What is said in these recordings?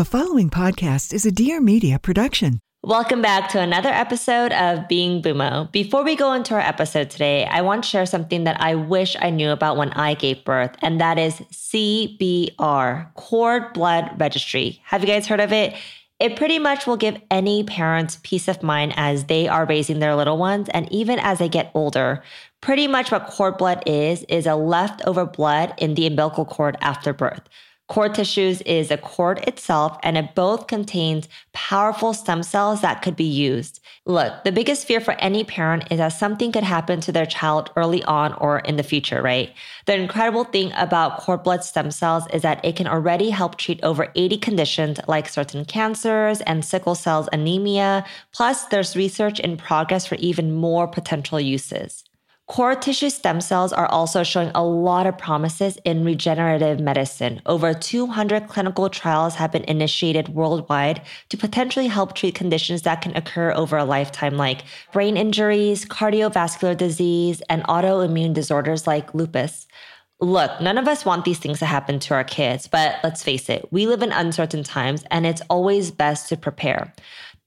The following podcast is a Dear Media production. Welcome back to another episode of Being Bumo. Before we go into our episode today, I want to share something that I wish I knew about when I gave birth, and that is CBR, Cord Blood Registry. Have you guys heard of it? It pretty much will give any parents peace of mind as they are raising their little ones and even as they get older. Pretty much what cord blood is, is a leftover blood in the umbilical cord after birth. Cord tissues is a cord itself, and it both contains powerful stem cells that could be used. Look, the biggest fear for any parent is that something could happen to their child early on or in the future, right? The incredible thing about cord blood stem cells is that it can already help treat over 80 conditions like certain cancers and sickle cells anemia. Plus, there's research in progress for even more potential uses. Cord tissue stem cells are also showing a lot of promises in regenerative medicine. Over 200 clinical trials have been initiated worldwide to potentially help treat conditions that can occur over a lifetime, like brain injuries, cardiovascular disease, and autoimmune disorders like lupus. Look, none of us want these things to happen to our kids, but let's face it, we live in uncertain times and it's always best to prepare.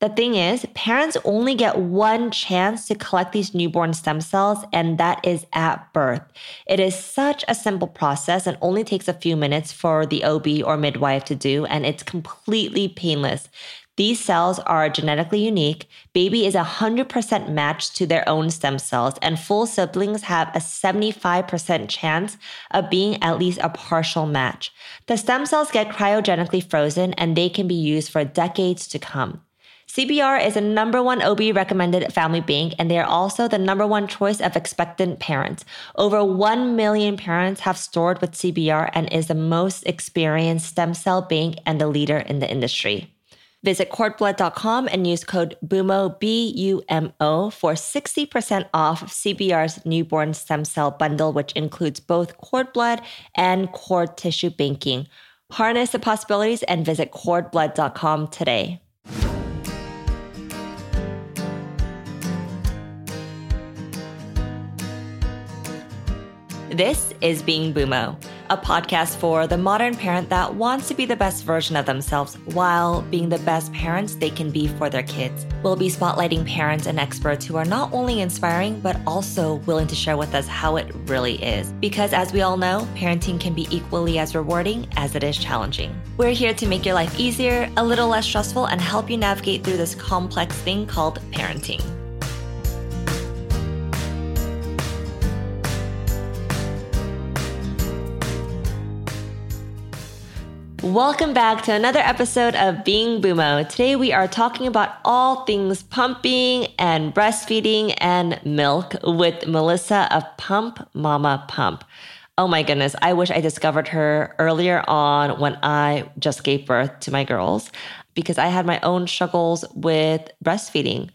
The thing is, parents only get one chance to collect these newborn stem cells, and that is at birth. It is such a simple process and only takes a few minutes for the OB or midwife to do, and it's completely painless. These cells are genetically unique. Baby is 100% matched to their own stem cells, and full siblings have a 75% chance of being at least a partial match. The stem cells get cryogenically frozen and they can be used for decades to come. CBR is a number one OB recommended family bank, and they are also the number one choice of expectant parents. Over 1 million parents have stored with CBR and is the most experienced stem cell bank and the leader in the industry. Visit cordblood.com and use code BUMO, B U M O, for 60% off CBR's newborn stem cell bundle, which includes both cord blood and cord tissue banking. Harness the possibilities and visit cordblood.com today. This is Being Bumo, a podcast for the modern parent that wants to be the best version of themselves while being the best parents they can be for their kids. We'll be spotlighting parents and experts who are not only inspiring, but also willing to share with us how it really is. Because as we all know, parenting can be equally as rewarding as it is challenging. We're here to make your life easier, a little less stressful, and help you navigate through this complex thing called parenting. Welcome back to another episode of Being Bumo. Today we are talking about all things pumping and breastfeeding and milk with Melissa of Pump Momma Pump. Oh my goodness, I wish I discovered her earlier on when I just gave birth to my girls because I had my own struggles with breastfeeding.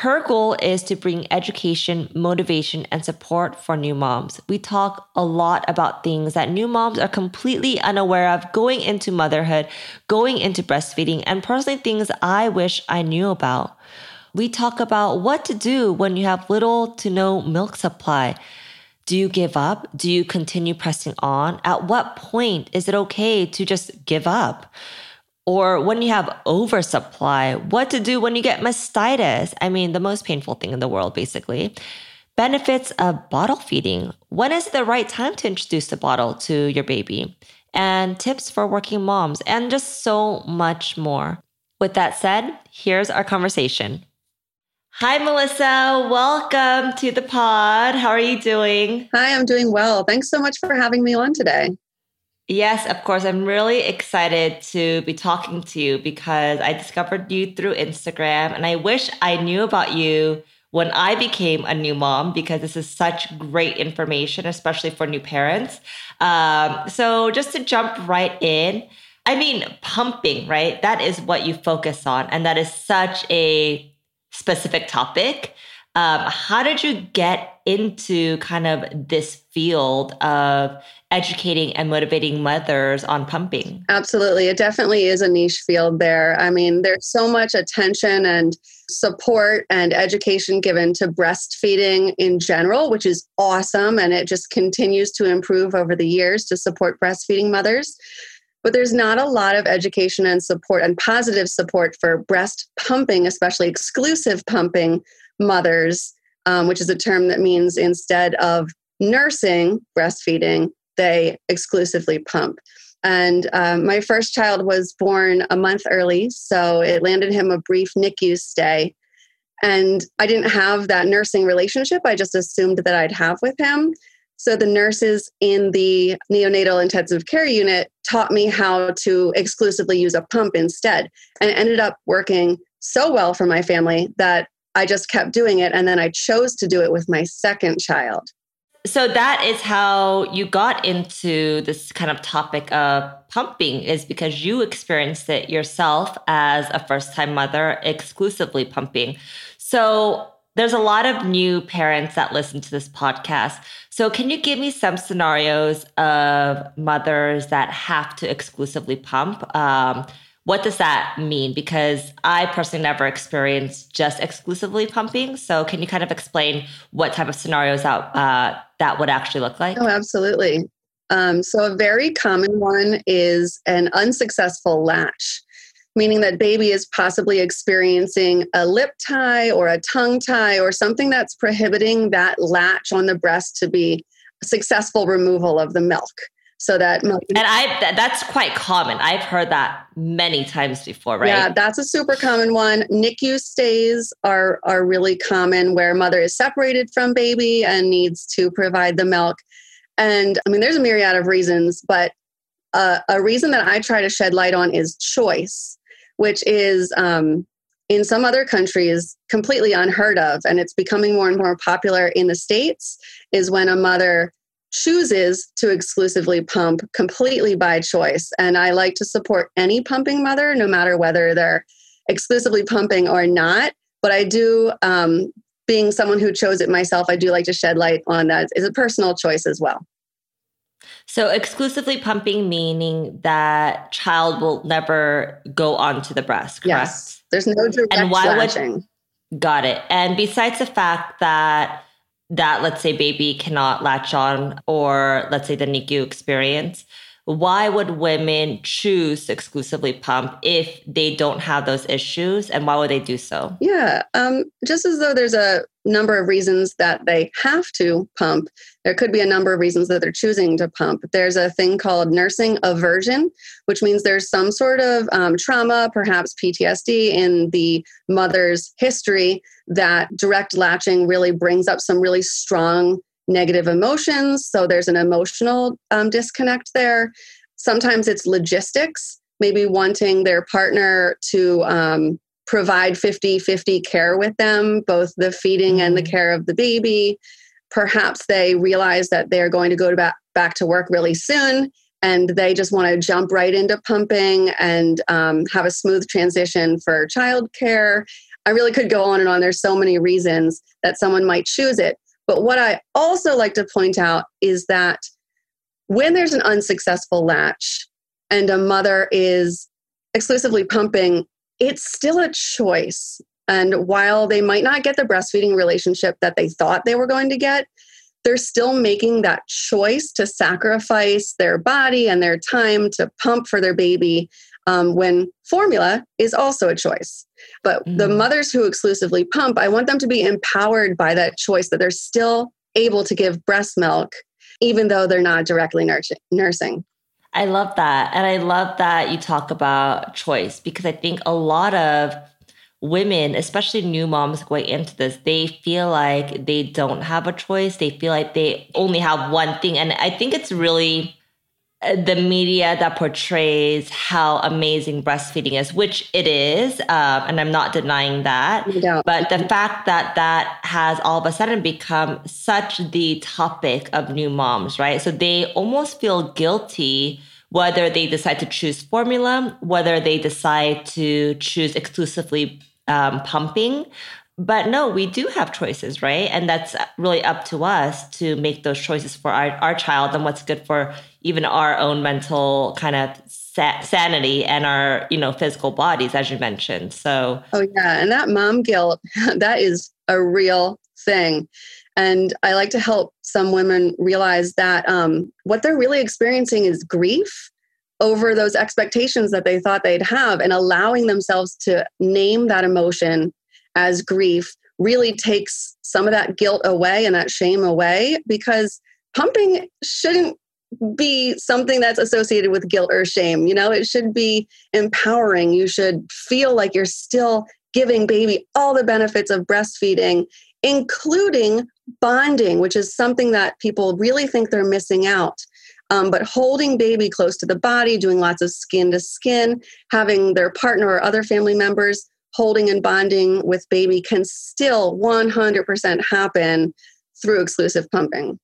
Her goal is to bring education, motivation, and support for new moms. We talk a lot about things that new moms are completely unaware of going into motherhood, going into breastfeeding, and personally things I wish I knew about. We talk about what to do when you have little to no milk supply. Do you give up? Do you continue pressing on? At what point is it okay to just give up? Or when you have oversupply, what to do when you get mastitis. I mean, the most painful thing in the world, basically. Benefits of bottle feeding. When is the right time to introduce the bottle to your baby? And tips for working moms, and just so much more. With that said, here's our conversation. Hi, Melissa. Welcome to the pod. How are you doing? Hi, I'm doing well. Thanks so much for having me on today. Yes, of course. I'm really excited to be talking to you because I discovered you through Instagram and I wish I knew about you when I became a new mom because this is such great information, especially for new parents. Um, so, just to jump right in, I mean, pumping, right? That is what you focus on, and that is such a specific topic. Um, how did you get into kind of this field of educating and motivating mothers on pumping? Absolutely. It definitely is a niche field there. I mean, there's so much attention and support and education given to breastfeeding in general, which is awesome. And it just continues to improve over the years to support breastfeeding mothers. but there's not a lot of education and support and positive support for breast pumping, especially exclusive pumping mothers, um, which is a term that means instead of nursing breastfeeding, they exclusively pump. And um, my first child was born a month early, so it landed him a brief NICU stay. And I didn't have that nursing relationship. I just assumed that I'd have with him. So the nurses in the neonatal intensive care unit taught me how to exclusively use a pump instead. And it ended up working so well for my family that I just kept doing it. And then I chose to do it with my second child. So that is how you got into this kind of topic of pumping is because you experienced it yourself as a first time mother exclusively pumping. So there's a lot of new parents that listen to this podcast. So, can you give me some scenarios of mothers that have to exclusively pump? Um, what does that mean? Because I personally never experienced just exclusively pumping. So, can you kind of explain what type of scenarios that uh, that would actually look like? Oh, absolutely. Um, so, a very common one is an unsuccessful latch meaning that baby is possibly experiencing a lip tie or a tongue tie or something that's prohibiting that latch on the breast to be successful removal of the milk so that and i that's quite common. I've heard that many times before right? Yeah that's a super common one. Nicu stays are are really common where mother is separated from baby and needs to provide the milk. And i mean there's a myriad of reasons but uh, a reason that i try to shed light on is choice which is um, in some other countries completely unheard of. And it's becoming more and more popular in the states is when a mother chooses to exclusively pump completely by choice and i like to support any pumping mother no matter whether they're exclusively pumping or not but i do um, being someone who chose it myself i do like to shed light on that it's a personal choice as well so exclusively pumping meaning that child will never go onto the breast, correct? Yes. There's no direct and why latching. Would, got it. And besides the fact that that let's say baby cannot latch on or let's say the NICU experience, why would women choose to exclusively pump if they don't have those issues and why would they do so? Yeah um, just as though there's a number of reasons that they have to pump there could be a number of reasons that they're choosing to pump there's a thing called nursing aversion which means there's some sort of um, trauma perhaps ptsd in the mother's history that direct latching really brings up some really strong negative emotions. So there's an emotional um, disconnect there. Sometimes it's logistics, maybe wanting their partner to um, provide 50 50 care with them, both the feeding and the mm-hmm. care of the baby. Perhaps they realize that they're going to go to back, back to work really soon and they just want to jump right into pumping and um, have a smooth transition for childcare. I really could go on and on. There's so many reasons that someone might choose it. But what I also like to point out is that when there's an unsuccessful latch and a mother is exclusively pumping, it's still a choice. And while they might not get the breastfeeding relationship that they thought they were going to get, they're still making that choice to sacrifice their body and their time to pump for their baby um, when formula is also a choice. But mm. the mothers who exclusively pump, I want them to be empowered by that choice that they're still able to give breast milk, even though they're not directly nursing. I love that. And I love that you talk about choice because I think a lot of women, especially new moms going into this, they feel like they don't have a choice. They feel like they only have one thing. And I think it's really uh, the media that portrays how amazing breastfeeding is, which it is, um, and I'm not denying that. But the fact that that has all of a sudden become such the topic of new moms, right? So they almost feel guilty whether they decide to choose formula, whether they decide to choose exclusively um, pumping. But no, we do have choices, right? And that's really up to us to make those choices for our, our child and what's good for even our own mental kind of sa- sanity and our you know physical bodies as you mentioned so oh yeah and that mom guilt that is a real thing and i like to help some women realize that um, what they're really experiencing is grief over those expectations that they thought they'd have and allowing themselves to name that emotion as grief really takes some of that guilt away and that shame away because pumping shouldn't be something that's associated with guilt or shame. You know, it should be empowering. You should feel like you're still giving baby all the benefits of breastfeeding, including bonding, which is something that people really think they're missing out. Um, but holding baby close to the body, doing lots of skin to skin, having their partner or other family members holding and bonding with baby can still 100% happen through exclusive pumping.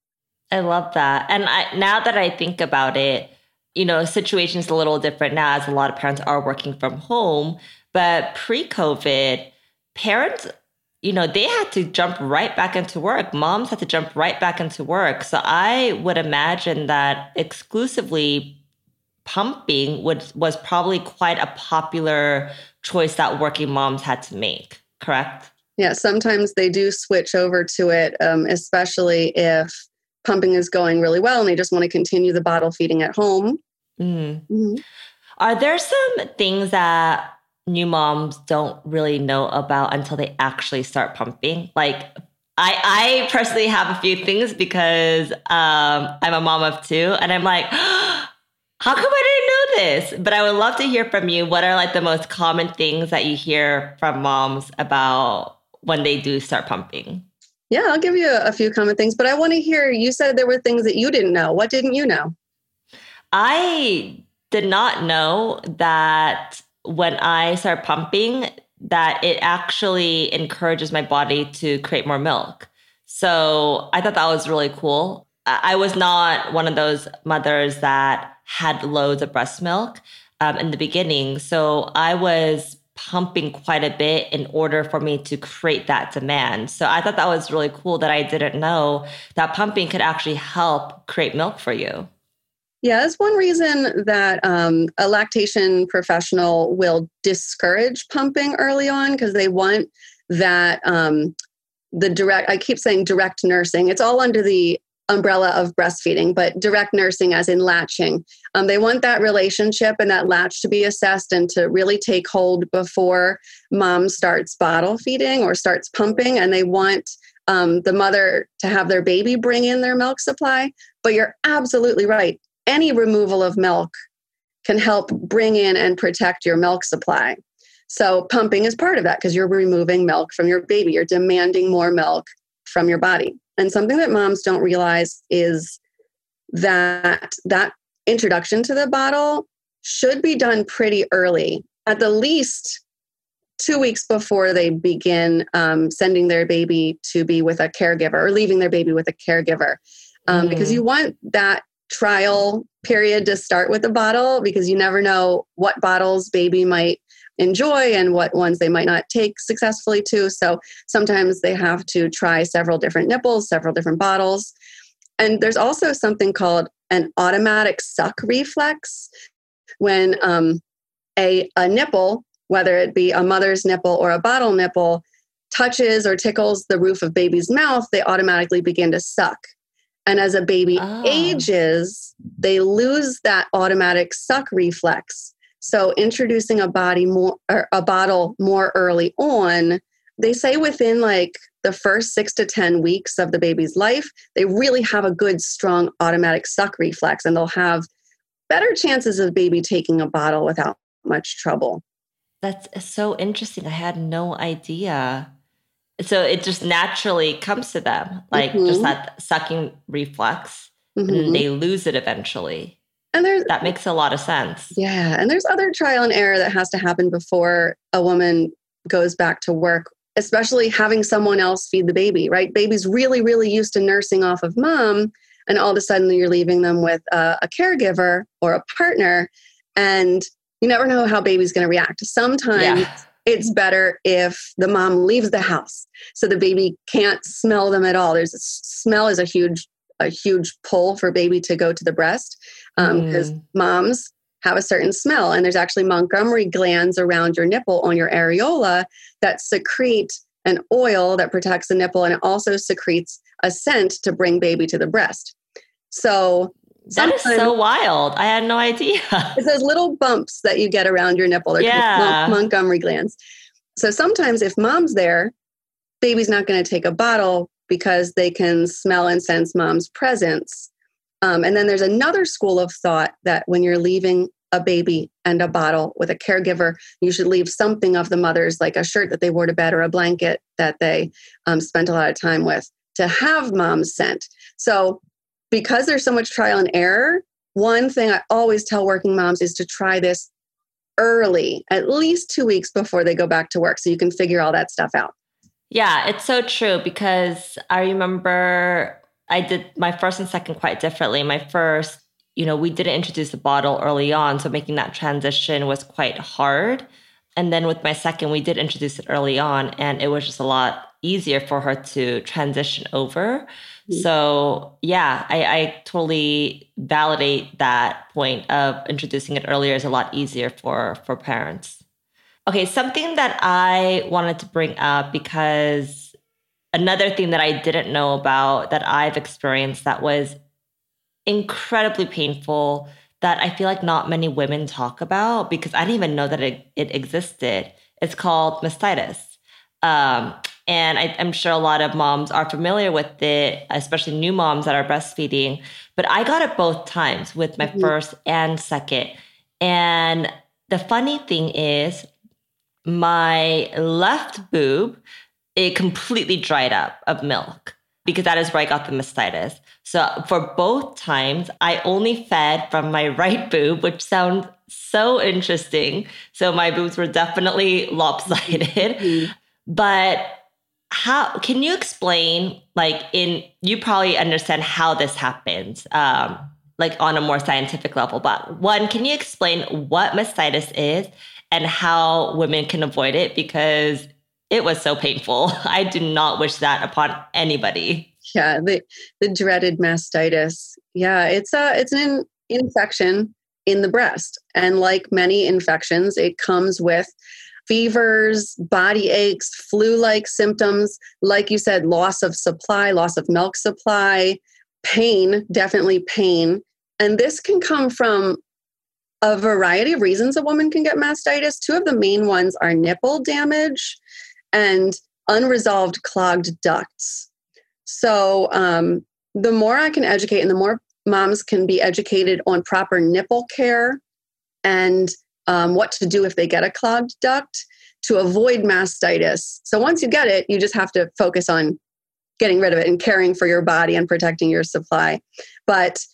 I love that. And I, now that I think about it, you know, situation's a little different now as a lot of parents are working from home. But pre COVID, parents, you know, they had to jump right back into work. Moms had to jump right back into work. So I would imagine that exclusively pumping would, was probably quite a popular choice that working moms had to make, correct? Yeah, sometimes they do switch over to it, um, especially if pumping is going really well and they just want to continue the bottle feeding at home. Mm-hmm. Mm-hmm. Are there some things that new moms don't really know about until they actually start pumping? Like, I, I personally have a few things because um, I'm a mom of two, and I'm like, how come I didn't know this? But I would love to hear from you. What are like the most common things that you hear from moms about when they do start pumping? Yeah, I'll give you a, a few common things, but I want to hear you said there were things that you didn't know. What didn't you know? I did not know that when I start pumping, that it actually encourages my body to create more milk. So I thought that was really cool. I was not one of those mothers that had loads of breast milk um, in the beginning. So I was pumping quite a bit in order for me to create that demand. So I thought that was really cool that I didn't know that pumping could actually help create milk for you. Yeah, that's one reason that um, a lactation professional will discourage pumping early on because they want that um, the direct. I keep saying direct nursing. It's all under the umbrella of breastfeeding, but direct nursing as in latching. Um, they want that relationship and that latch to be assessed and to really take hold before mom starts bottle feeding or starts pumping. And they want um, the mother to have their baby bring in their milk supply. But you're absolutely right. Any removal of milk can help bring in and protect your milk supply. So, pumping is part of that because you're removing milk from your baby. You're demanding more milk from your body. And something that moms don't realize is that that introduction to the bottle should be done pretty early, at the least two weeks before they begin um, sending their baby to be with a caregiver or leaving their baby with a caregiver. Um, mm. Because you want that trial period to start with a bottle because you never know what bottles baby might enjoy and what ones they might not take successfully to. So sometimes they have to try several different nipples, several different bottles. And there's also something called an automatic suck reflex when um, a, a nipple, whether it be a mother's nipple or a bottle nipple, touches or tickles the roof of baby's mouth, they automatically begin to suck. And as a baby oh. ages, they lose that automatic suck reflex. So introducing a body more or a bottle more early on, they say within like the first six to 10 weeks of the baby's life, they really have a good, strong automatic suck reflex and they'll have better chances of baby taking a bottle without much trouble. That's uh, so interesting. I had no idea. So it just naturally comes to them, like mm-hmm. just that sucking reflex, mm-hmm. and they lose it eventually. And there's that makes a lot of sense. Yeah. And there's other trial and error that has to happen before a woman goes back to work, especially having someone else feed the baby, right? Baby's really, really used to nursing off of mom. And all of a sudden you're leaving them with a, a caregiver or a partner. And you never know how baby's going to react. Sometimes yeah. It's better if the mom leaves the house so the baby can't smell them at all. There's a, smell is a huge a huge pull for baby to go to the breast because um, mm. moms have a certain smell and there's actually montgomery glands around your nipple on your areola that secrete an oil that protects the nipple and it also secretes a scent to bring baby to the breast so That is so wild. I had no idea. It's those little bumps that you get around your nipple. They're yeah. Montgomery glands. So sometimes if mom's there, baby's not going to take a bottle because they can smell and sense mom's presence. Um, and then there's another school of thought that when you're leaving a baby and a bottle with a caregiver, you should leave something of the mother's, like a shirt that they wore to bed or a blanket that they um, spent a lot of time with, to have mom's scent. So because there's so much trial and error, one thing I always tell working moms is to try this early, at least two weeks before they go back to work, so you can figure all that stuff out. Yeah, it's so true because I remember I did my first and second quite differently. My first, you know, we didn't introduce the bottle early on, so making that transition was quite hard. And then with my second, we did introduce it early on, and it was just a lot easier for her to transition over. Mm-hmm. So, yeah, I, I totally validate that point of introducing it earlier is a lot easier for for parents. Okay, something that I wanted to bring up because another thing that I didn't know about that I've experienced that was incredibly painful that I feel like not many women talk about because I didn't even know that it, it existed. It's called mastitis. Um, and I, am sure a lot of moms are familiar with it, especially new moms that are breastfeeding. But I got it both times with my mm-hmm. first and second. And the funny thing is, my left boob, it completely dried up of milk because that is where I got the mastitis. So for both times, I only fed from my right boob, which sounds so interesting. So my boobs were definitely lopsided. Mm-hmm. But how can you explain, like, in you probably understand how this happens, um, like on a more scientific level. But one, can you explain what mastitis is and how women can avoid it because it was so painful. I do not wish that upon anybody. Yeah, the the dreaded mastitis. Yeah, it's a it's an infection in the breast, and like many infections, it comes with fevers, body aches, flu-like symptoms. Like you said, loss of supply, loss of milk supply, pain, definitely pain, and this can come from a variety of reasons a woman can get mastitis. Two of the main ones are nipple damage and unresolved clogged ducts. So, um, the more I can educate and the more moms can be educated on proper nipple care and um, what to do if they get a clogged duct to avoid mastitis. So, once you get it, you just have to focus on getting rid of it and caring for your body and protecting your supply. But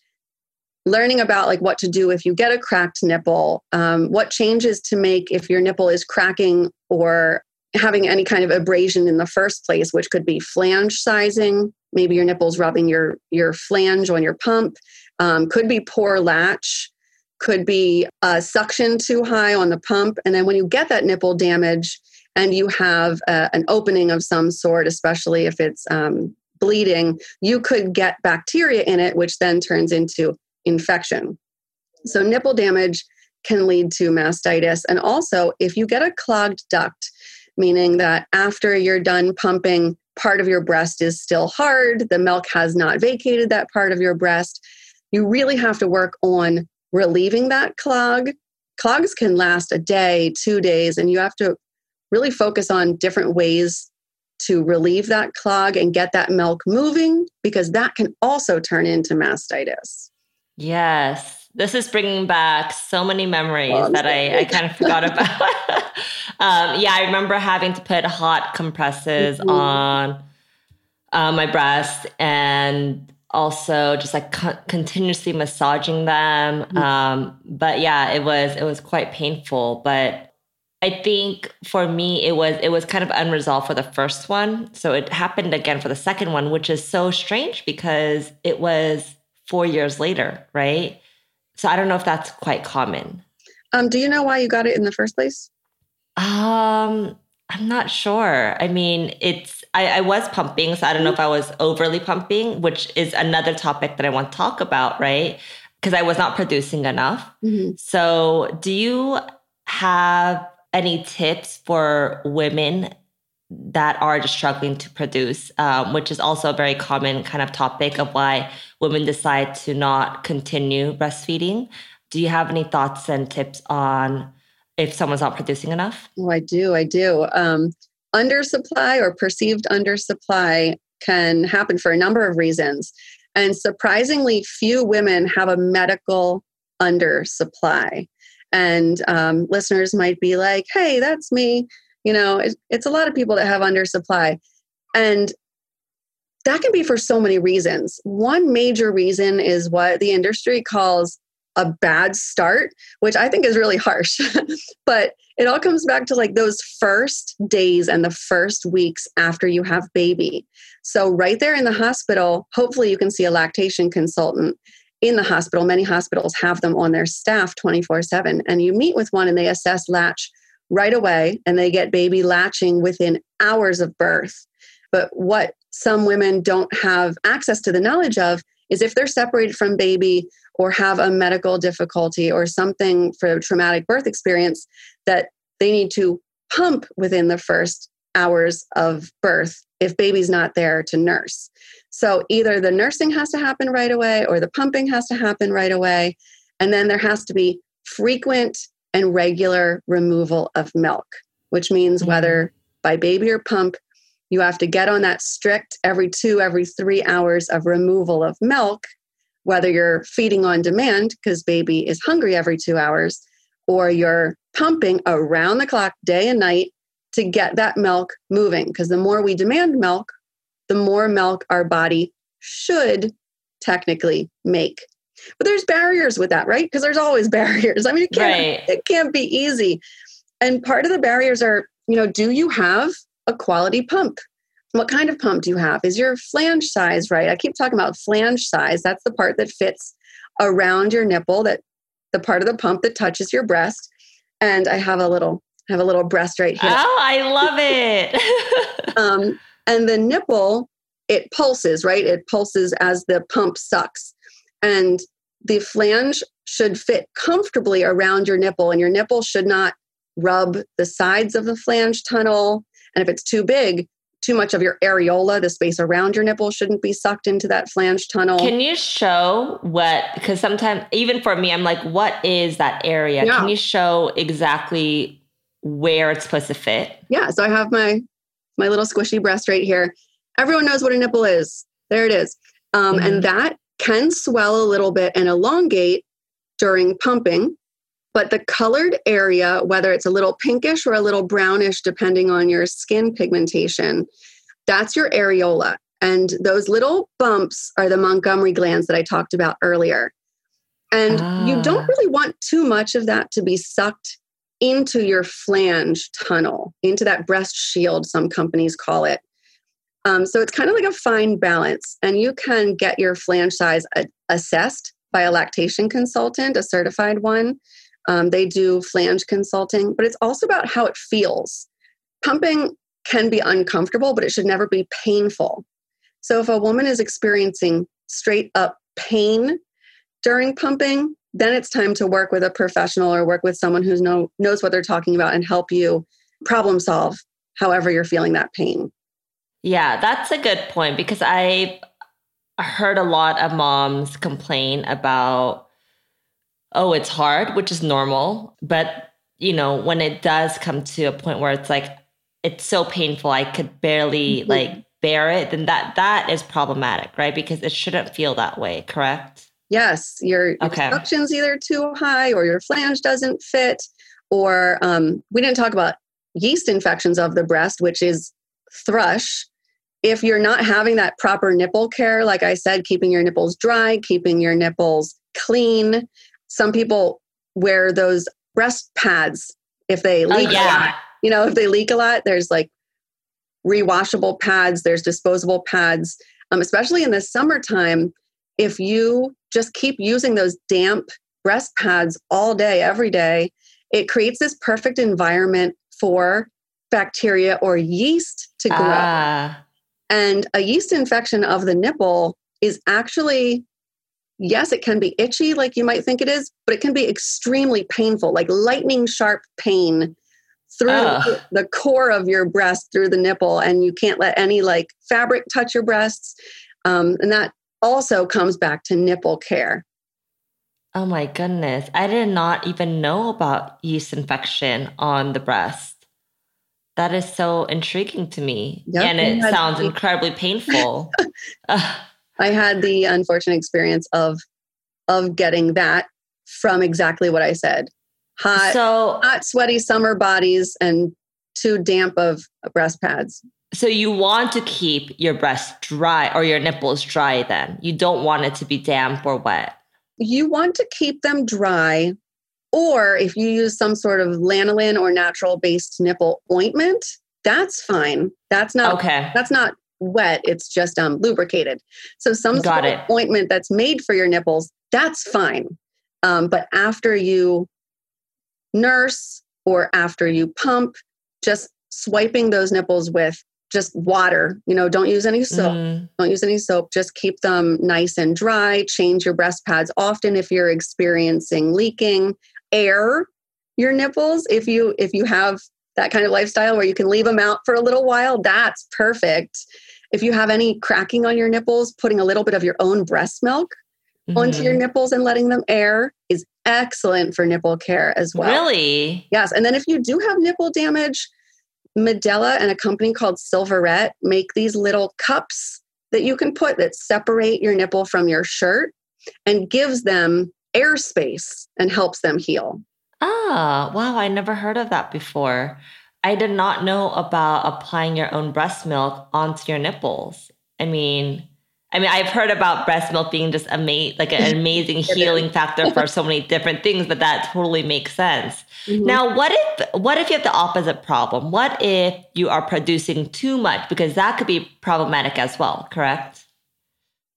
learning about like what to do if you get a cracked nipple um, what changes to make if your nipple is cracking or having any kind of abrasion in the first place which could be flange sizing maybe your nipple's rubbing your your flange on your pump um, could be poor latch could be uh, suction too high on the pump and then when you get that nipple damage and you have uh, an opening of some sort especially if it's um, bleeding you could get bacteria in it which then turns into infection. So, nipple damage can lead to mastitis. And also, if you get a clogged duct, meaning that after you're done pumping, part of your breast is still hard, the milk has not vacated that part of your breast, you really have to work on relieving that clog. Clogs can last a day, two days, and you have to really focus on different ways to relieve that clog and get that milk moving because that can also turn into mastitis. Yes. This is bringing back so many memories oh, that I, I, kind of forgot about. um, yeah, I remember having to put hot compresses mm-hmm. on uh, my breast and also just like co- continuously massaging them. Mm-hmm. Um, but yeah, it was it was quite painful. But I think for me it was it was kind of unresolved for the first one. So it happened again for the second one, which is so strange because it was four years later, right? So I don't know if that's quite common. Um, do you know why you got it in the first place? Um, I'm not sure. I mean, it's I, I was pumping, so I don't know if I was overly pumping, which is another topic that I want to talk about, right? Because I was not producing enough. Mm-hmm. So, do you have any tips for women that are just struggling to produce, um, which is also a very common kind of topic of why women decide to not continue breastfeeding. Do you have any thoughts and tips on if someone's not producing enough? Oh, I do. I do. Um, undersupply or perceived undersupply can happen for a number of reasons. And surprisingly, few women have a medical undersupply. And um, listeners might be like, hey, that's me. You know, it, it's a lot of people that have undersupply. And that can be for so many reasons. One major reason is what the industry calls a bad start, which I think is really harsh. but it all comes back to like those first days and the first weeks after you have baby. So, right there in the hospital, hopefully you can see a lactation consultant in the hospital. Many hospitals have them on their staff 24 7. And you meet with one and they assess latch right away and they get baby latching within hours of birth. But what some women don't have access to the knowledge of is if they're separated from baby or have a medical difficulty or something for a traumatic birth experience that they need to pump within the first hours of birth if baby's not there to nurse. So either the nursing has to happen right away or the pumping has to happen right away. And then there has to be frequent and regular removal of milk, which means mm-hmm. whether by baby or pump, you have to get on that strict every two, every three hours of removal of milk whether you're feeding on demand because baby is hungry every two hours, or you're pumping around the clock, day and night, to get that milk moving. Because the more we demand milk, the more milk our body should technically make. But there's barriers with that, right? Because there's always barriers. I mean, it can't, right. it can't be easy. And part of the barriers are, you know, do you have a quality pump? What kind of pump do you have? Is your flange size right? I keep talking about flange size. That's the part that fits around your nipple, that the part of the pump that touches your breast. And I have a little I have a little breast right here. Oh, I love it. um, and the nipple, it pulses, right? It pulses as the pump sucks. And the flange should fit comfortably around your nipple, and your nipple should not rub the sides of the flange tunnel. And if it's too big, too much of your areola, the space around your nipple, shouldn't be sucked into that flange tunnel. Can you show what? Because sometimes, even for me, I'm like, what is that area? Yeah. Can you show exactly where it's supposed to fit? Yeah. So I have my my little squishy breast right here. Everyone knows what a nipple is. There it is. Um, mm-hmm. And that can swell a little bit and elongate during pumping but the colored area, whether it's a little pinkish or a little brownish, depending on your skin pigmentation, that's your areola. And those little bumps are the Montgomery glands that I talked about earlier. And ah. you don't really want too much of that to be sucked into your flange tunnel, into that breast shield, some companies call it. Um, so it's kind of like a fine balance. And you can get your flange size a- assessed by a lactation consultant, a certified one. Um, they do flange consulting, but it's also about how it feels. Pumping can be uncomfortable, but it should never be painful. So if a woman is experiencing straight up pain during pumping, then it's time to work with a professional or work with someone who know, knows what they're talking about and help you problem solve however you're feeling that pain. Yeah, that's a good point because I heard a lot of moms complain about oh, it's hard, which is normal. But, you know, when it does come to a point where it's like, it's so painful, I could barely mm-hmm. like bear it, then that that is problematic, right? Because it shouldn't feel that way, correct? Yes, your, your suction's either too high or your flange doesn't fit, or um, we didn't talk about yeast infections of the breast, which is thrush. If you're not having that proper nipple care, like I said, keeping your nipples dry, keeping your nipples clean, some people wear those breast pads if they oh, leak oh, yeah. a lot. You know, if they leak a lot, there's like rewashable pads, there's disposable pads. Um, especially in the summertime, if you just keep using those damp breast pads all day, every day, it creates this perfect environment for bacteria or yeast to grow. Ah. And a yeast infection of the nipple is actually yes, it can be itchy like you might think it is, but it can be extremely painful, like lightning sharp pain through uh. the core of your breast through the nipple and you can't let any like fabric touch your breasts um, and that also comes back to nipple care. Oh my goodness. I did not even know about yeast infection on the breast. That is so intriguing to me yep, and it sounds incredibly painful i had the unfortunate experience of of getting that from exactly what i said hot, so, hot, sweaty summer bodies and too damp of breast pads. So you want to keep your breasts dry or your nipples dry then. You don't want it to be damp or wet. You want to keep them dry or if you use some sort of lanolin or natural based nipple ointment, that's fine. That's not okay. That's not wet. It's just um, lubricated. So some Got sort it. of ointment that's made for your nipples, that's fine. Um, but after you nurse or after you pump, just swiping those nipples with just water. You know, don't use any soap. Mm. Don't use any soap. Just keep them nice and dry. Change your breast pads often if you're experiencing leaking. Air your nipples if you if you have that kind of lifestyle where you can leave them out for a little while. That's perfect. If you have any cracking on your nipples, putting a little bit of your own breast milk mm-hmm. onto your nipples and letting them air is excellent for nipple care as well. Really? Yes. And then if you do have nipple damage, Medela and a company called Silverette make these little cups that you can put that separate your nipple from your shirt and gives them airspace and helps them heal. Ah, wow, I never heard of that before. I did not know about applying your own breast milk onto your nipples. I mean, I mean, I've heard about breast milk being just amazing, like an amazing healing factor for so many different things, but that totally makes sense. Mm-hmm. Now, what if what if you have the opposite problem? What if you are producing too much? Because that could be problematic as well, correct?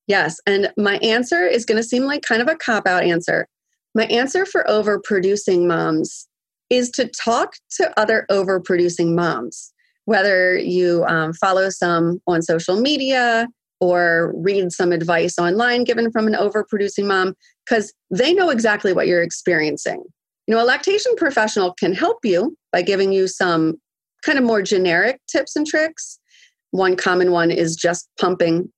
Yes, and my answer is going to seem like kind of a cop out answer. My answer for overproducing moms is to talk to other overproducing moms, whether you um, follow some on social media or read some advice online given from an overproducing mom because they know exactly what you're experiencing. You know, a lactation professional can help you by giving you some kind of more generic tips and tricks. One common one is just pumping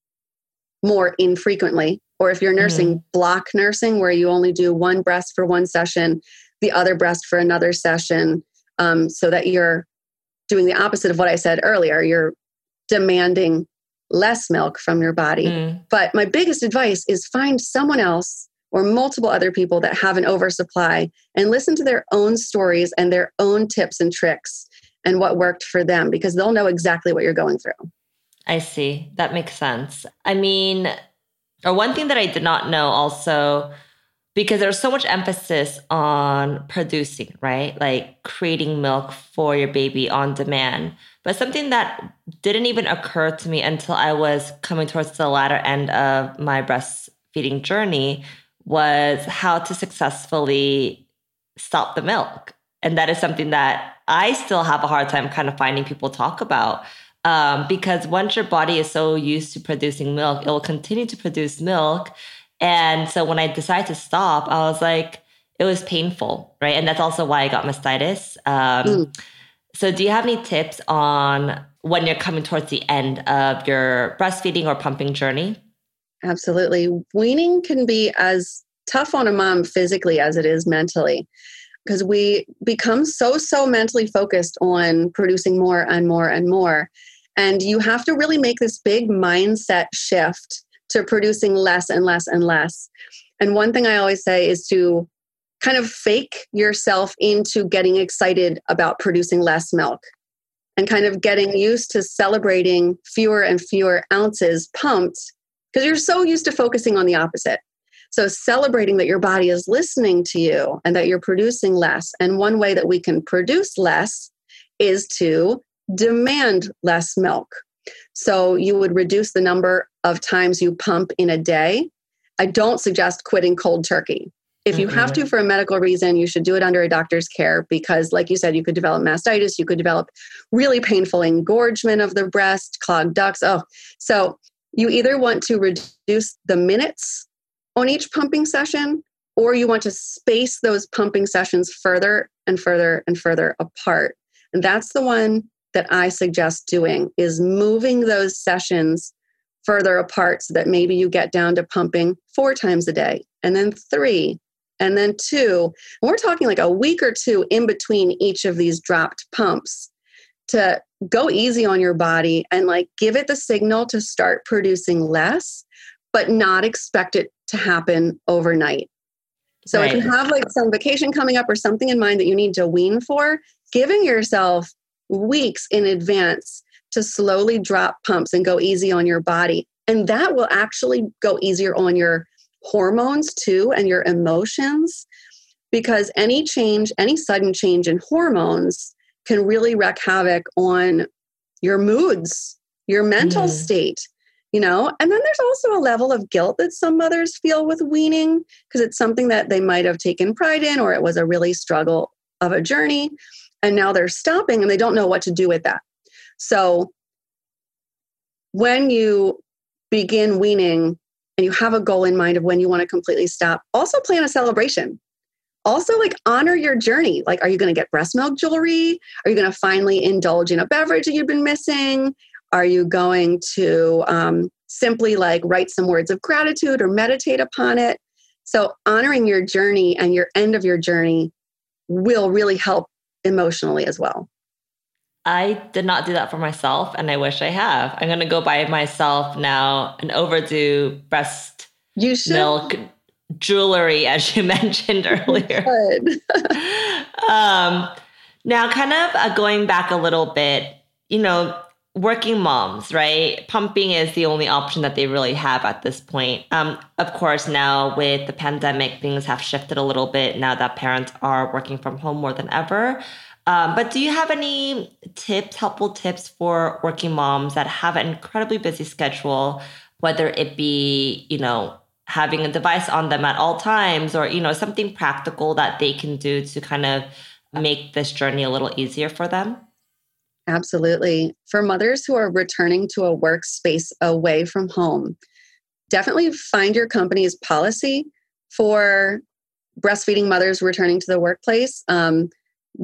more infrequently. Or if you're nursing mm. block nursing, where you only do one breast for one session, the other breast for another session, um, so that you're doing the opposite of what I said earlier. You're demanding less milk from your body. Mm. But my biggest advice is find someone else or multiple other people that have an oversupply and listen to their own stories and their own tips and tricks and what worked for them because they'll know exactly what you're going through. I see. That makes sense. I mean, or one thing that I did not know also because there's so much emphasis on producing, right? Like creating milk for your baby on demand. But something that didn't even occur to me until I was coming towards the latter end of my breastfeeding journey was how to successfully stop the milk. And that is something that I still have a hard time kind of finding people talk about. Um, because once your body is so used to producing milk, it will continue to produce milk. And so when I decided to stop, I was like, it was painful, right? And that's also why I got mastitis. Um, mm. So, do you have any tips on when you're coming towards the end of your breastfeeding or pumping journey? Absolutely. Weaning can be as tough on a mom physically as it is mentally because we become so, so mentally focused on producing more and more and more. And you have to really make this big mindset shift to producing less and less and less. And one thing I always say is to kind of fake yourself into getting excited about producing less milk and kind of getting used to celebrating fewer and fewer ounces pumped because you're so used to focusing on the opposite. So, celebrating that your body is listening to you and that you're producing less. And one way that we can produce less is to demand less milk. So, you would reduce the number of times you pump in a day. I don't suggest quitting cold turkey. If you have to mm-hmm. for a medical reason, you should do it under a doctor's care because, like you said, you could develop mastitis, you could develop really painful engorgement of the breast, clogged ducts. Oh, so you either want to reduce the minutes on each pumping session or you want to space those pumping sessions further and further and further apart. And that's the one that I suggest doing is moving those sessions further apart so that maybe you get down to pumping four times a day and then three and then two. And we're talking like a week or two in between each of these dropped pumps to go easy on your body and like give it the signal to start producing less, but not expect it to happen overnight. So right. if you have like some vacation coming up or something in mind that you need to wean for, giving yourself weeks in advance to slowly drop pumps and go easy on your body. And that will actually go easier on your hormones too and your emotions because any change, any sudden change in hormones can really wreak havoc on your moods, your mental mm. state, you know. And then there's also a level of guilt that some mothers feel with weaning because it's something that they might have taken pride in or it was a really struggle of a journey. And now they're stopping and they don't know what to do with that. So when you begin weaning and you have a goal in mind of when you want to completely stop, also plan a celebration. Also like honor your journey. Like are you going to get breast milk jewelry? Are you going to finally indulge in a beverage that you've been missing? Are you going to um, simply like write some words of gratitude or meditate upon it? So honoring your journey and your end of your journey will really help emotionally as well I did not do that for myself, and I wish I have. I'm going to go buy myself now an overdue breast milk jewelry, as you mentioned earlier. um, now, kind of uh, going back a little bit, you know, working moms, right? Pumping is the only option that they really have at this point. Um, of course, now with the pandemic, things have shifted a little bit now that parents are working from home more than ever. Um, but do you have any tips, helpful tips for working moms that have an incredibly busy schedule, whether it be, you know, having a device on them at all times or you know something practical that they can do to kind of make this journey a little easier for them? Absolutely. For mothers who are returning to a workspace away from home definitely find your company's policy for breastfeeding mothers returning to the workplace. Um,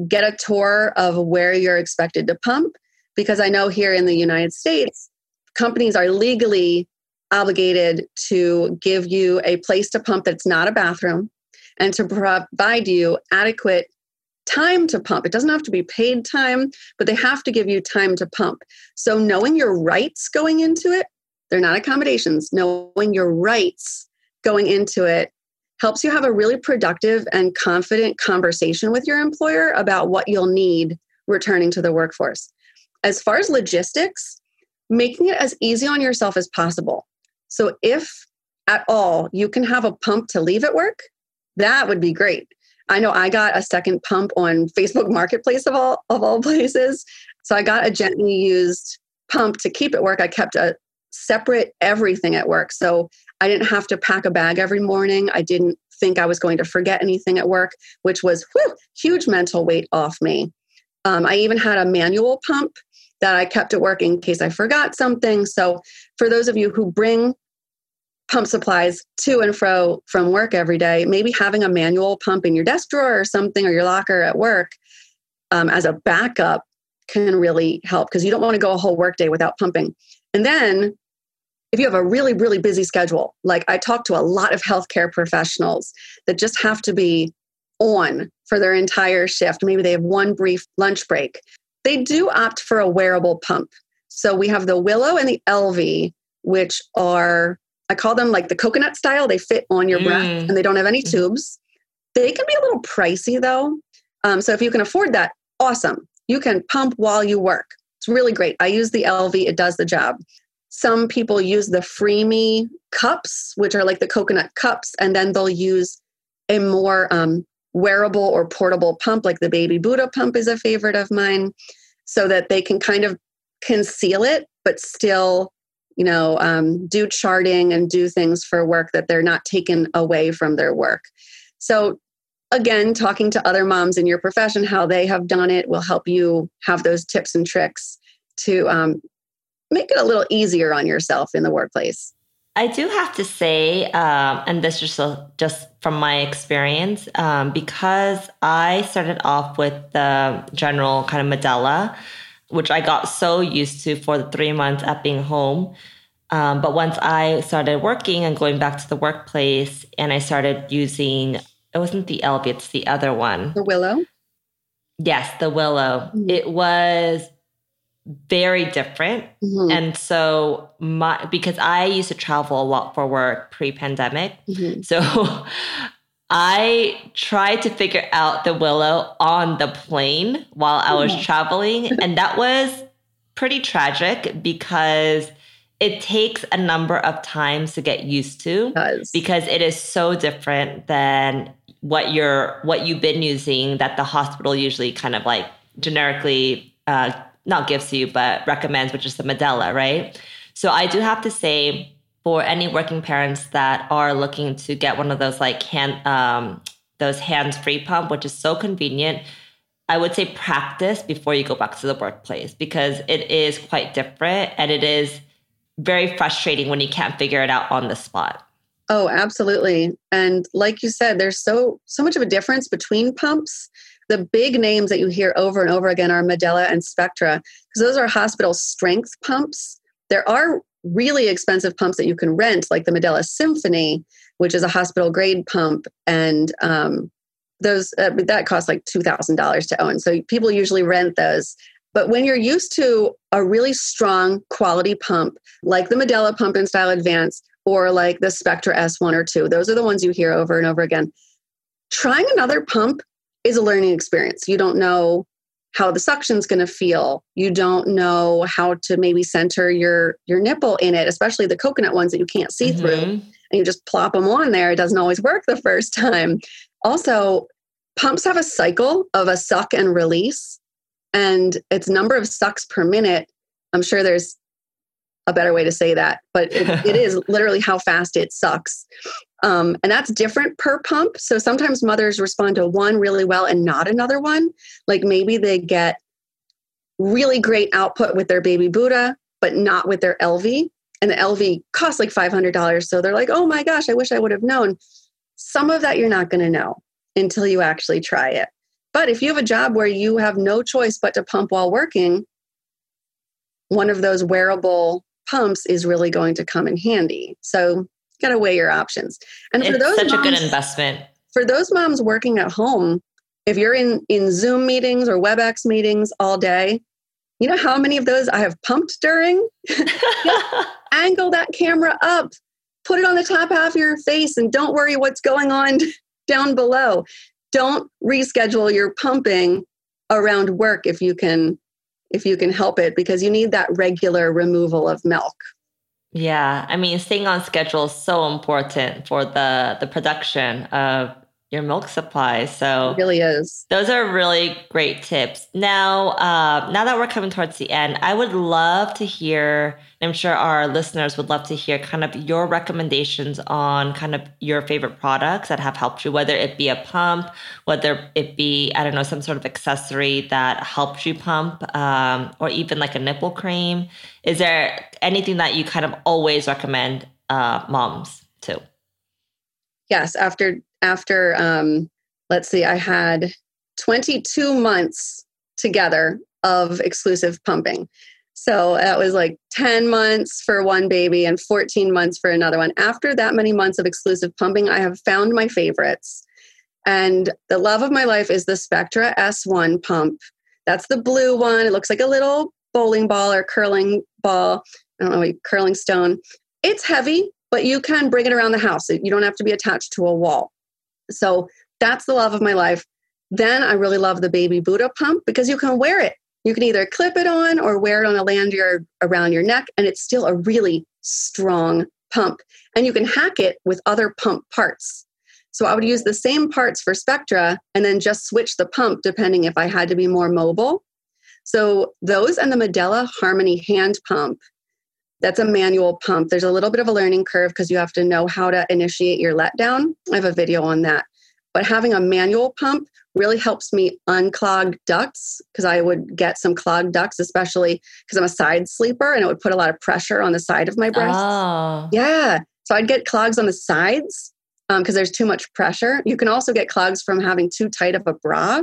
get a tour of where you're expected to pump because i know here in the united states companies are legally obligated to give you a place to pump that's not a bathroom and to provide you adequate time to pump. It doesn't have to be paid time, but they have to give you time to pump. So, knowing your rights going into it, they're not accommodations, knowing your rights going into it helps you have a really productive and confident conversation with your employer about what you'll need returning to the workforce. As far as logistics, making it as easy on yourself as possible. So if at all you can have a pump to leave at work, that would be great. I know I got a second pump on Facebook Marketplace of all of all places. So I got a gently used pump to keep at work. I kept a separate everything at work. So I didn't have to pack a bag every morning. I didn't think I was going to forget anything at work, which was whew, huge mental weight off me. Um, I even had a manual pump that I kept at work in case I forgot something. So for those of you who bring pump supplies to and fro from work every day, maybe having a manual pump in your desk drawer or something or your locker at work um, as a backup can really help because you don't want to go a whole workday without pumping. And then if you have a really, really busy schedule, like I talk to a lot of healthcare professionals that just have to be on for their entire shift. Maybe they have one brief lunch break. They do opt for a wearable pump. So we have the Willow and the Elvie, which are I call them like the coconut style. They fit on your mm. breath and they don't have any mm-hmm. tubes. They can be a little pricey though. Um, so if you can afford that, awesome. You can pump while you work. It's really great. I use the Elvie, it does the job. Some people use the Freemie cups, which are like the coconut cups, and then they'll use a more um, wearable or portable pump, like the Baby Buddha pump is a favorite of mine, so that they can kind of conceal it, but still you know um, do charting and do things for work that they're not taken away from their work. So again talking to other moms in your profession how they have done it will help you have those tips and tricks to um, make it a little easier on yourself in the workplace I do have to say, um, and this is just, just from my experience, um, because I started off with the general kind of Medela, which I got so used to for the three months at being home. Um, but once I started working and going back to the workplace, and I started using, it wasn't the Elvie, it's the other one. The Willow? Yes, the Willow. Mm-hmm. It was very different. Mm-hmm. And so my because I used to travel a lot for work pre-pandemic. Mm-hmm. So I tried to figure out the willow on the plane while I was traveling and that was pretty tragic because it takes a number of times to get used to because it is so different than what you're what you've been using that the hospital usually kind of like generically uh, not gives you, but recommends, which is the Medela, right? So I do have to say, for any working parents that are looking to get one of those like hand um, those hands free pump, which is so convenient, I would say practice before you go back to the workplace because it is quite different and it is very frustrating when you can't figure it out on the spot. Oh, absolutely. And like you said, there's so so much of a difference between pumps the big names that you hear over and over again are Medela and Spectra, because those are hospital strength pumps. There are really expensive pumps that you can rent, like the Medela Symphony, which is a hospital grade pump, and um, those uh, that costs like two thousand dollars to own. So people usually rent those. But when you're used to a really strong quality pump, like the Medela pump in Style Advance, or like the Spectra S1 or 2, those are the ones you hear over and over again. Trying another pump is a learning experience. You don't know how the suction's going to feel. You don't know how to maybe center your your nipple in it, especially the coconut ones that you can't see mm-hmm. through. And you just plop them on there. It doesn't always work the first time. Also, pumps have a cycle of a suck and release, and it's number of sucks per minute. I'm sure there's a better way to say that, but it, it is literally how fast it sucks. Um, and that's different per pump. So sometimes mothers respond to one really well and not another one. Like maybe they get really great output with their baby Buddha, but not with their Elvie. And the Elvie costs like $500. So they're like, oh my gosh, I wish I would have known. Some of that you're not going to know until you actually try it. But if you have a job where you have no choice but to pump while working, one of those wearable pumps is really going to come in handy. So got to weigh your options. And it's for those such moms, a good investment. For those moms working at home, if you're in in Zoom meetings or WebEx meetings all day, you know how many of those I have pumped during? angle that camera up, put it on the top half of your face, and don't worry what's going on down below. Don't reschedule your pumping around work if you can if you can help it because you need that regular removal of milk. Yeah, I mean, staying on schedule is so important for the the production of your milk supply. So it really is. Those are really great tips. Now, uh, now that we're coming towards the end, I would love to hear. I'm sure our listeners would love to hear kind of your recommendations on kind of your favorite products that have helped you, whether it be a pump, whether it be I don't know some sort of accessory that helps you pump, um, or even like a nipple cream. Is there anything that you kind of always recommend uh, moms to? Yes, after after um, let's see, I had 22 months together of exclusive pumping. So that was like 10 months for one baby and 14 months for another one. After that many months of exclusive pumping, I have found my favorites. And the love of my life is the Spectra S1 pump. That's the blue one. It looks like a little bowling ball or curling ball. I don't know, curling stone. It's heavy, but you can bring it around the house. You don't have to be attached to a wall. So that's the love of my life. Then I really love the baby Buddha pump because you can wear it. You can either clip it on or wear it on a lanyard around your neck, and it's still a really strong pump. And you can hack it with other pump parts. So I would use the same parts for Spectra and then just switch the pump depending if I had to be more mobile. So those and the Medela Harmony hand pump that's a manual pump. There's a little bit of a learning curve because you have to know how to initiate your letdown. I have a video on that. But having a manual pump really helps me unclog ducts because I would get some clogged ducts, especially because I'm a side sleeper and it would put a lot of pressure on the side of my breast. Oh. Yeah. So I'd get clogs on the sides because um, there's too much pressure. You can also get clogs from having too tight of a bra.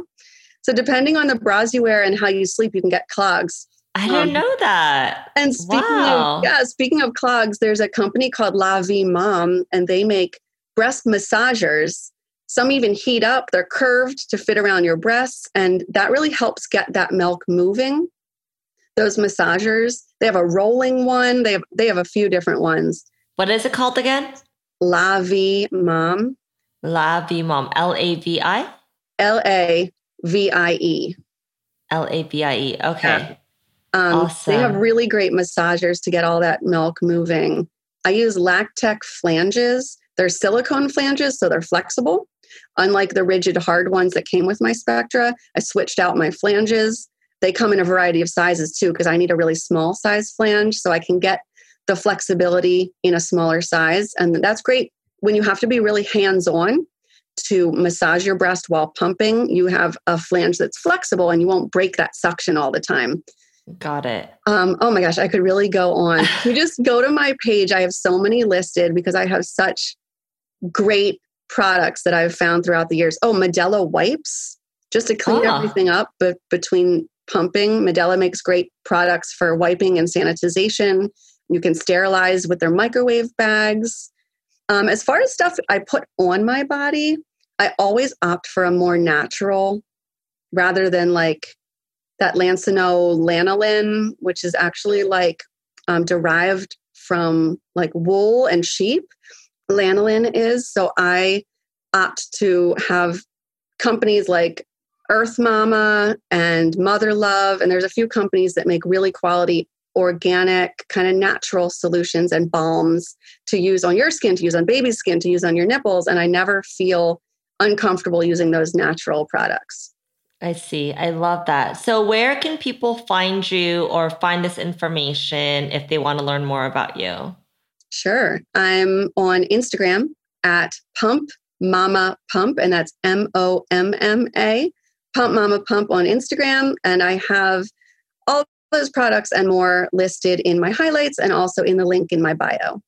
So depending on the bras you wear and how you sleep, you can get clogs. I didn't um, know that. And speaking wow. of yeah, speaking of clogs, there's a company called La Vie Mom, and they make breast massagers. Some even heat up; they're curved to fit around your breasts, and that really helps get that milk moving. Those massagers, they have a rolling one. They have they have a few different ones. What is it called again? La Vie Mom. La Vie Mom. L A V I. L A V I E. L A V I E. Okay. Yeah. Um, awesome. They have really great massagers to get all that milk moving. I use Lactech flanges. They're silicone flanges, so they're flexible. Unlike the rigid hard ones that came with my Spectra, I switched out my flanges. They come in a variety of sizes too, because I need a really small size flange so I can get the flexibility in a smaller size. And that's great when you have to be really hands on to massage your breast while pumping. You have a flange that's flexible and you won't break that suction all the time. Got it. Um, oh my gosh, I could really go on. you just go to my page. I have so many listed because I have such great products that I've found throughout the years. Oh, Medela wipes, just to clean ah. everything up but between pumping. Medela makes great products for wiping and sanitization. You can sterilize with their microwave bags. Um, as far as stuff I put on my body, I always opt for a more natural rather than like that Lansinoh lanolin, which is actually like um, derived from like wool and sheep. Lanolin is. So I opt to have companies like Earth Mama and Mother Love, and there's a few companies that make really quality organic kind of natural solutions and balms to use on your skin to use on baby's skin to use on your nipples and i never feel uncomfortable using those natural products I see. I love that. So, where can people find you or find this information if they want to learn more about you? Sure. I'm on Instagram at Pump Momma Pump, and that's M O M M A, Pump Momma Pump on Instagram. And I have all those products and more listed in my highlights and also in the link in my bio.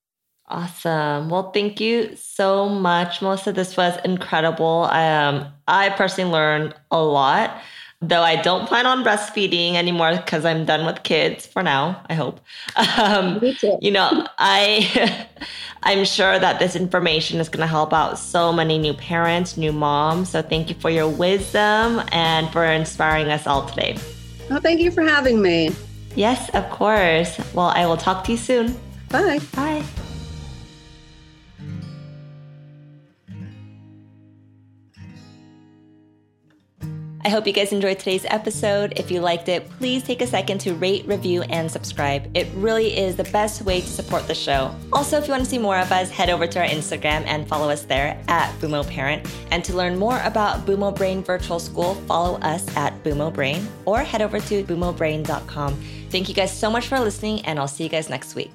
Awesome. Well, thank you so much, Melissa. This was incredible. Um, I personally learned a lot, though I don't plan on breastfeeding anymore because I'm done with kids for now. I hope. Um, Me too. You know, I I'm sure that this information is going to help out so many new parents, new moms. So thank you for your wisdom and for inspiring us all today. Oh, thank you for having me. Yes, of course. Well, I will talk to you soon. Bye. Bye. I hope you guys enjoyed today's episode. If you liked it, please take a second to rate, review, and subscribe. It really is the best way to support the show. Also, if you want to see more of us, head over to our Instagram and follow us there at Bumo Parent. And to learn more about Bumo Brain Virtual School, follow us at Bumo Brain or head over to bumobrain.com. Thank you guys so much for listening, and I'll see you guys next week.